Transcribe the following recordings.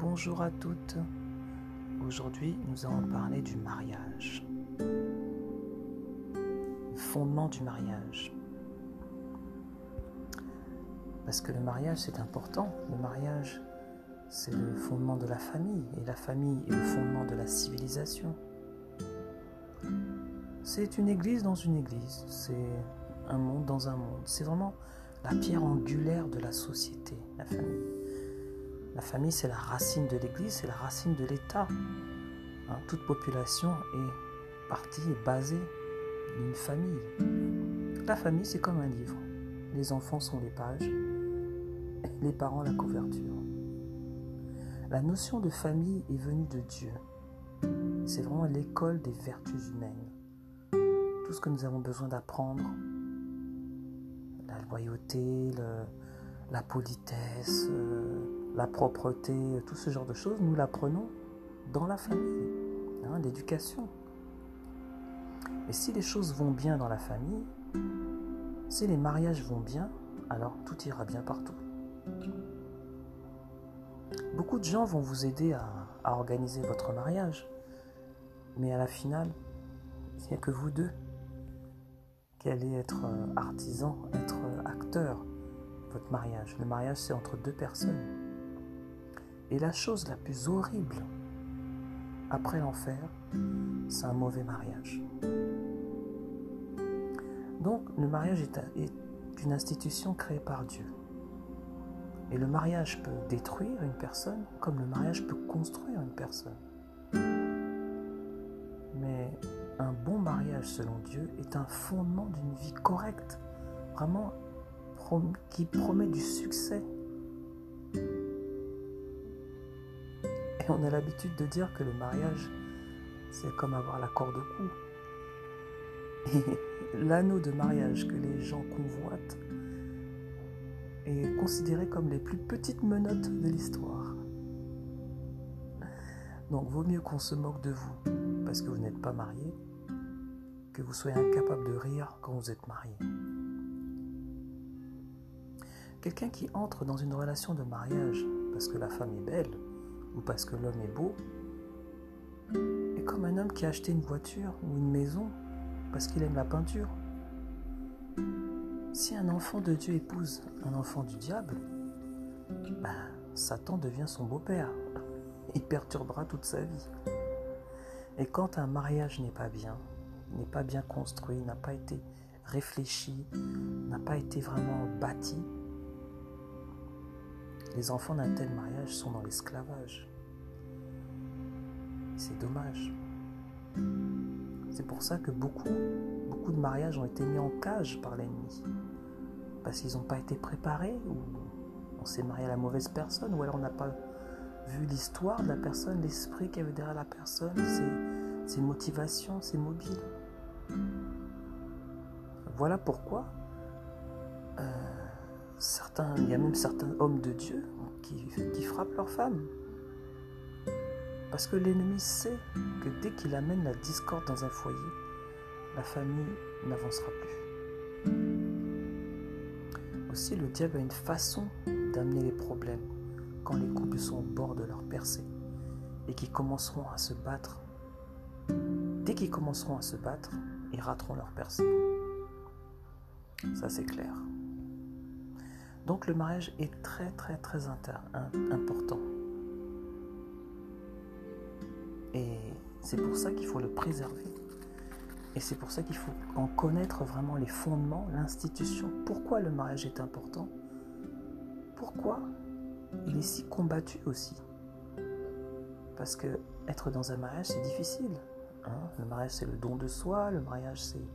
bonjour à toutes. Aujourd'hui, nous allons parler du mariage. Le fondement du mariage. Parce que le mariage, c'est important. Le mariage, c'est le fondement de la famille. Et la famille est le fondement de la civilisation. C'est une église dans une église. C'est un monde dans un monde. C'est vraiment la pierre angulaire de la société, la famille. La famille, c'est la racine de l'Église, c'est la racine de l'État. Hein, toute population est partie, est basée d'une famille. La famille, c'est comme un livre. Les enfants sont les pages, les parents la couverture. La notion de famille est venue de Dieu. C'est vraiment l'école des vertus humaines. Tout ce que nous avons besoin d'apprendre, la loyauté, la politesse, euh, la propreté, tout ce genre de choses, nous l'apprenons dans la famille, hein, l'éducation. Et si les choses vont bien dans la famille, si les mariages vont bien, alors tout ira bien partout. Beaucoup de gens vont vous aider à, organiser votre mariage, mais à la finale, il n'y a que vous deux qui allez être euh, artisan, être acteur de votre mariage? Le mariage, c'est entre deux personnes. Et la chose la plus horrible après l'enfer, c'est un mauvais mariage. Donc le mariage est, une institution créée par Dieu. Et le mariage peut détruire une personne comme le mariage peut construire une personne. Mais un bon mariage selon Dieu est un fondement d'une vie correcte, vraiment qui promet du succès on a l'habitude de dire que le mariage, c'est comme avoir la corde au cou. Et l'anneau de mariage que les gens convoitent est considéré comme les plus petites menottes de l'histoire. Donc vaut mieux qu'on se moque de vous parce que vous n'êtes pas marié que vous soyez incapable de rire quand vous êtes marié. Quelqu'un qui entre dans une relation de mariage parce que la femme est belle, ou parce que l'homme est beau, est comme un homme qui a acheté une voiture ou une maison parce qu'il aime la peinture. Si un enfant de Dieu épouse un enfant du diable, ben, Satan devient son beau-père. Il perturbera toute sa vie. Et quand un mariage n'est pas bien, n'est pas bien construit, n'a pas été réfléchi, n'a pas été vraiment bâti, les enfants d'un tel mariage sont dans l'esclavage. C'est dommage. C'est pour ça que beaucoup, beaucoup de mariages ont été mis en cage par l'ennemi. Parce qu'ils n'ont pas été préparés, ou on s'est marié à la mauvaise personne, ou alors on n'a pas vu l'histoire de la personne, l'esprit qu'il y avait derrière la personne, ses, motivations, ses mobiles. Voilà pourquoi euh, certains, il y a même certains hommes de Dieu qui, frappent leurs femmes. Parce que l'ennemi sait que dès qu'il amène la discorde dans un foyer, la famille n'avancera plus. Aussi, le diable a une façon d'amener les problèmes quand les couples sont au bord de leur percée et qui commenceront à se battre. Dès qu'ils commenceront à se battre, ils rateront leur percée. Ça, c'est clair. Donc le mariage est très très très important. Et c'est pour ça qu'il faut le préserver. Et c'est pour ça qu'il faut en connaître vraiment les fondements, l'institution. Pourquoi le mariage est important? Pourquoi il est si combattu aussi? Parce que être dans un mariage, c'est difficile. Hein. le mariage, c'est le don de soi. Le mariage, c'est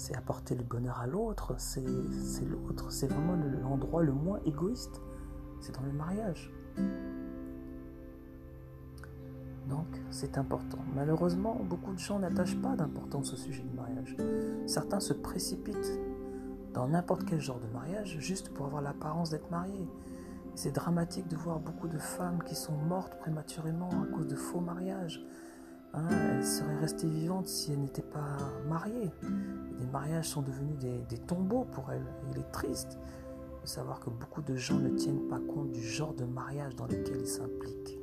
c'est apporter le bonheur à l'autre, c'est l'autre, c'est vraiment l'endroit le moins égoïste, c'est dans le mariage. Donc c'est important. Malheureusement, beaucoup de gens n'attachent pas d'importance au sujet du mariage. Certains se précipitent dans n'importe quel genre de mariage juste pour avoir l'apparence d'être mariés. C'est dramatique de voir beaucoup de femmes qui sont mortes prématurément à cause de faux mariages. Hein, elles seraient restées vivantes si elles n'étaient pas mariées les mariages sont devenus des, tombeaux pour elle. il est triste de savoir que beaucoup de gens ne tiennent pas compte du genre de mariage dans lequel ils s'impliquent.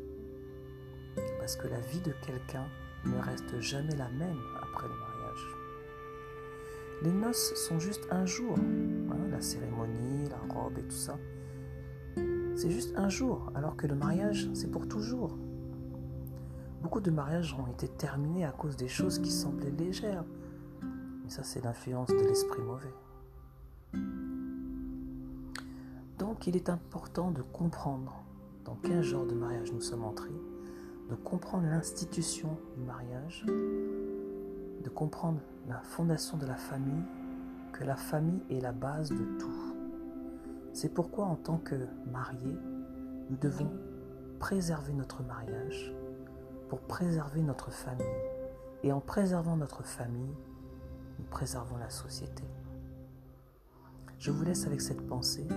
parce que la vie de quelqu'un ne reste jamais la même après le mariage. Les noces sont juste un jour, hein, la cérémonie, la robe et tout ça. C'est juste un jour, alors que le mariage, c'est pour toujours. Beaucoup de mariages ont été terminés à cause des choses qui semblaient légères. Mais ça, c'est l'influence de l'esprit mauvais. Donc, il est important de comprendre dans quel genre de mariage nous sommes entrés, de comprendre l'institution du mariage, de comprendre la fondation de la famille, que la famille est la base de tout. C'est pourquoi en tant que mariés, nous devons préserver notre mariage pour préserver notre famille. Et en préservant notre famille, nous préservons la société. Je vous laisse avec cette pensée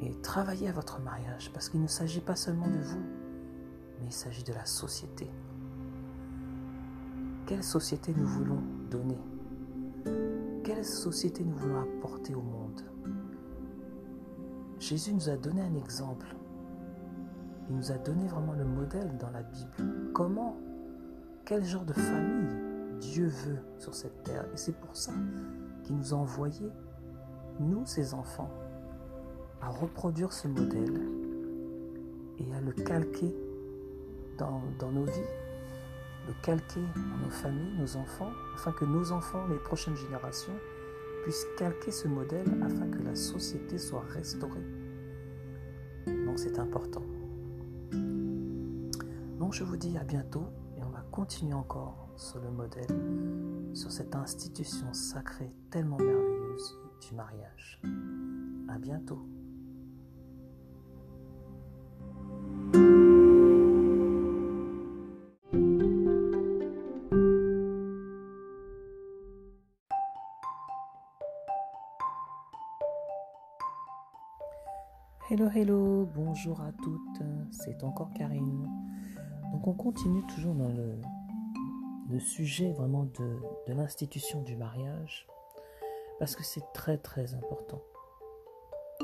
et travaillez à votre mariage parce qu'il ne s'agit pas seulement de vous, mais il s'agit de la société. Quelle société nous voulons donner? Quelle société nous voulons apporter au monde? Jésus nous a donné un exemple. Il nous a donné vraiment le modèle dans la Bible. Comment Quel genre de famille Dieu veut sur cette terre Et c'est pour ça qu'il nous a envoyé, nous, ses enfants, à reproduire ce modèle et à le calquer dans, nos vies, le calquer dans nos familles, nos enfants, afin que nos enfants, les prochaines générations, puissent calquer ce modèle afin que la société soit restaurée. Donc c'est important. Donc je vous dis à bientôt et on va continuer encore sur le modèle, sur cette institution sacrée tellement merveilleuse du mariage. À bientôt. Hello, hello, bonjour à toutes, c'est encore Karine. Donc on continue toujours dans le, sujet vraiment de, l'institution du mariage, parce que c'est très très important.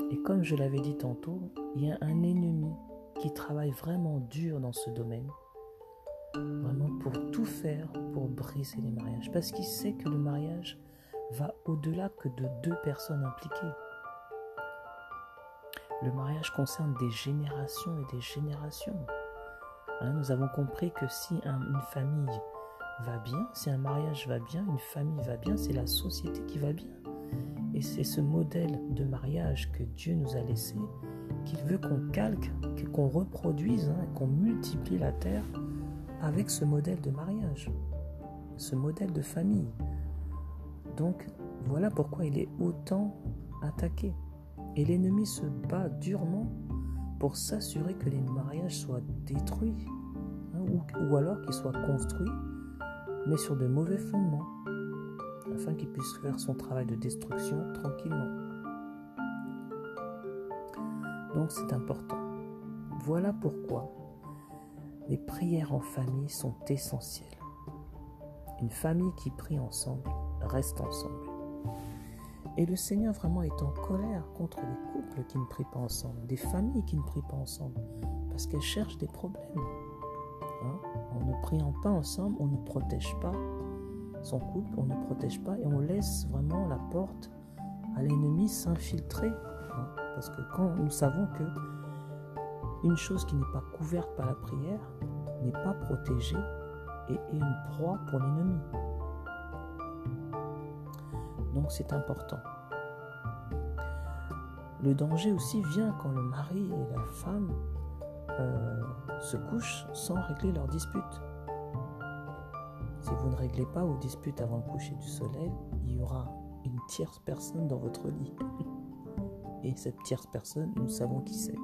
Et comme je l'avais dit tantôt, il y a un ennemi qui travaille vraiment dur dans ce domaine, vraiment pour tout faire pour briser les mariages, parce qu'il sait que le mariage va au-delà que de deux personnes impliquées. Le mariage concerne des générations et des générations. Nous avons compris que si une famille va bien, si un mariage va bien, une famille va bien, c'est la société qui va bien. Et c'est ce modèle de mariage que Dieu nous a laissé, qu'il veut qu'on calque, qu'on reproduise, hein, qu'on multiplie la terre avec ce modèle de mariage, ce modèle de famille. Donc voilà pourquoi il est autant attaqué. Et l'ennemi se bat durement pour s'assurer que les mariages soient détruits, hein, ou, alors qu'ils soient construits, mais sur de mauvais fondements, afin qu'il puisse faire son travail de destruction tranquillement. Donc c'est important. Voilà pourquoi les prières en famille sont essentielles. Une famille qui prie ensemble reste ensemble. Et le Seigneur vraiment est en colère contre les couples qui ne prient pas ensemble, des familles qui ne prient pas ensemble, parce qu'elles cherchent des problèmes. Hein? En ne priant pas ensemble, on ne protège pas son couple, on ne protège pas et on laisse vraiment la porte à l'ennemi s'infiltrer. Hein? Parce que quand nous savons que une chose qui n'est pas couverte par la prière n'est pas protégée et est une proie pour l'ennemi. Donc c'est important. Le danger aussi vient quand le mari et la femme euh, se couchent sans régler leur dispute. Si vous ne réglez pas vos disputes avant le coucher du soleil, il y aura une tierce personne dans votre lit. Et cette tierce personne, nous savons qui c'est.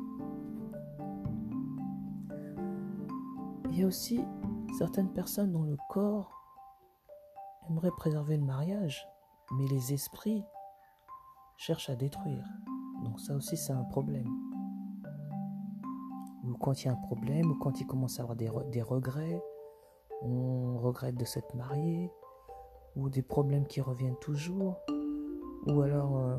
Il y a aussi certaines personnes dont le corps aimerait préserver le mariage, mais les esprits cherchent à détruire. Donc ça aussi c'est un problème. Ou quand il y a un problème, ou quand il commence à avoir des, regrets, on regrette de s'être marié, ou des problèmes qui reviennent toujours, ou alors euh,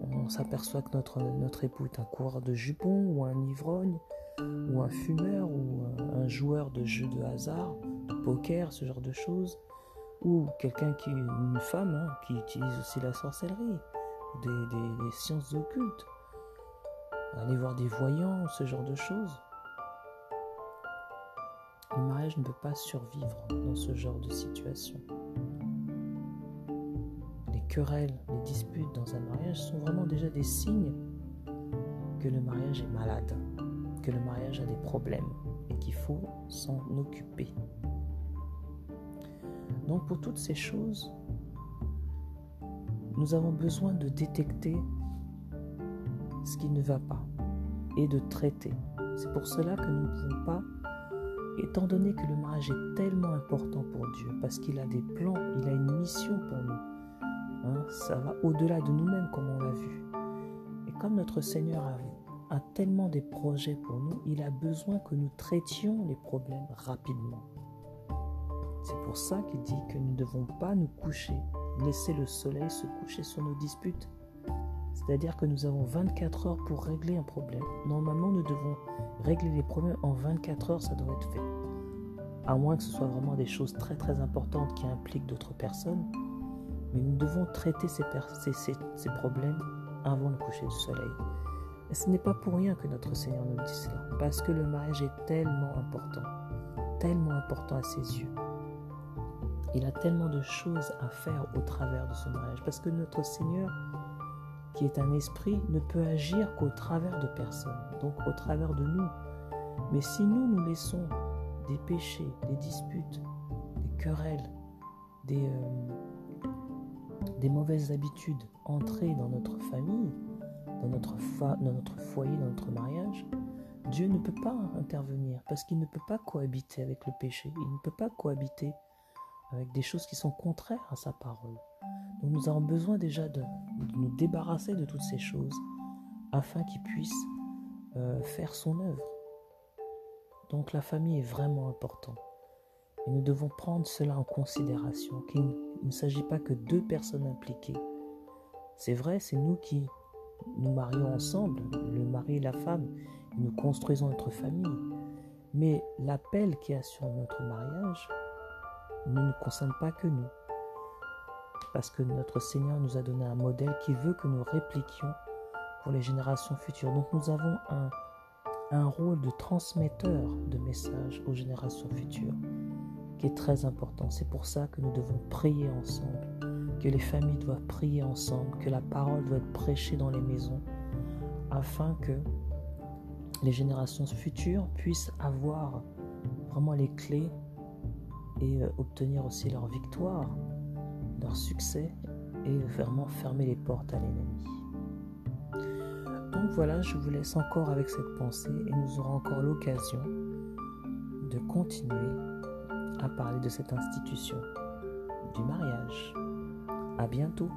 on s'aperçoit que notre, notre époux est un coureur de jupons ou un ivrogne, ou un fumeur, ou un joueur de jeux de hasard, de poker, ce genre de choses, ou quelqu'un qui, une femme, hein, qui utilise aussi la sorcellerie, des, sciences occultes, aller voir des voyants, ce genre de choses. Le mariage ne peut pas survivre dans ce genre de situation. Les querelles, les disputes dans un mariage sont vraiment déjà des signes que le mariage est malade, que le mariage a des problèmes et qu'il faut s'en occuper. Donc pour toutes ces choses, nous avons besoin de détecter ce qui ne va pas et de traiter. C'est pour cela que nous ne pouvons pas, étant donné que le mariage est tellement important pour Dieu, parce qu'il a des plans, il a une mission pour nous. Hein, ça va au-delà de nous-mêmes, comme on l'a vu. Et comme notre Seigneur a, a tellement des projets pour nous, il a besoin que nous traitions les problèmes rapidement. C'est pour ça qu'il dit que nous ne devons pas nous coucher, laisser le soleil se coucher sur nos disputes. C'est-à-dire que nous avons 24 heures pour régler un problème. Normalement, nous devons régler les problèmes en 24 heures, ça doit être fait. À moins que ce soit vraiment des choses très très importantes qui impliquent d'autres personnes. Mais nous devons traiter ces, problèmes avant le coucher du soleil. Et ce n'est pas pour rien que notre Seigneur nous dit cela. Parce que le mariage est tellement important. Tellement important à ses yeux. Il a tellement de choses à faire au travers de ce mariage. Parce que notre Seigneur, qui est un esprit, ne peut agir qu'au travers de personnes, donc au travers de nous. Mais si nous, nous laissons des péchés, des disputes, des querelles, des, euh, mauvaises habitudes entrer dans notre famille, dans notre foyer, dans notre mariage, Dieu ne peut pas intervenir parce qu'il ne peut pas cohabiter avec le péché, il ne peut pas cohabiter avec des choses qui sont contraires à sa parole. Donc nous avons besoin déjà de, nous débarrasser de toutes ces choses afin qu'il puisse euh, faire son œuvre. Donc la famille est vraiment importante. Et nous devons prendre cela en considération, qu'il ne s'agit pas que deux personnes impliquées. C'est vrai, c'est nous qui nous marions ensemble, le mari et la femme, et nous construisons notre famille. Mais l'appel qui a sur notre mariage, ne nous concerne pas que nous. Parce que notre Seigneur nous a donné un modèle qui veut que nous répliquions pour les générations futures. Donc nous avons un, un rôle de transmetteur de messages aux générations futures qui est très important. C'est pour ça que nous devons prier ensemble, que les familles doivent prier ensemble, que la parole doit être prêchée dans les maisons, afin que les générations futures puissent avoir vraiment les clés et euh, obtenir aussi leur victoire, leur succès et vraiment fermer les portes à l'ennemi. Donc voilà, je vous laisse encore avec cette pensée et nous aurons encore l'occasion de continuer à parler de cette institution du mariage. À bientôt.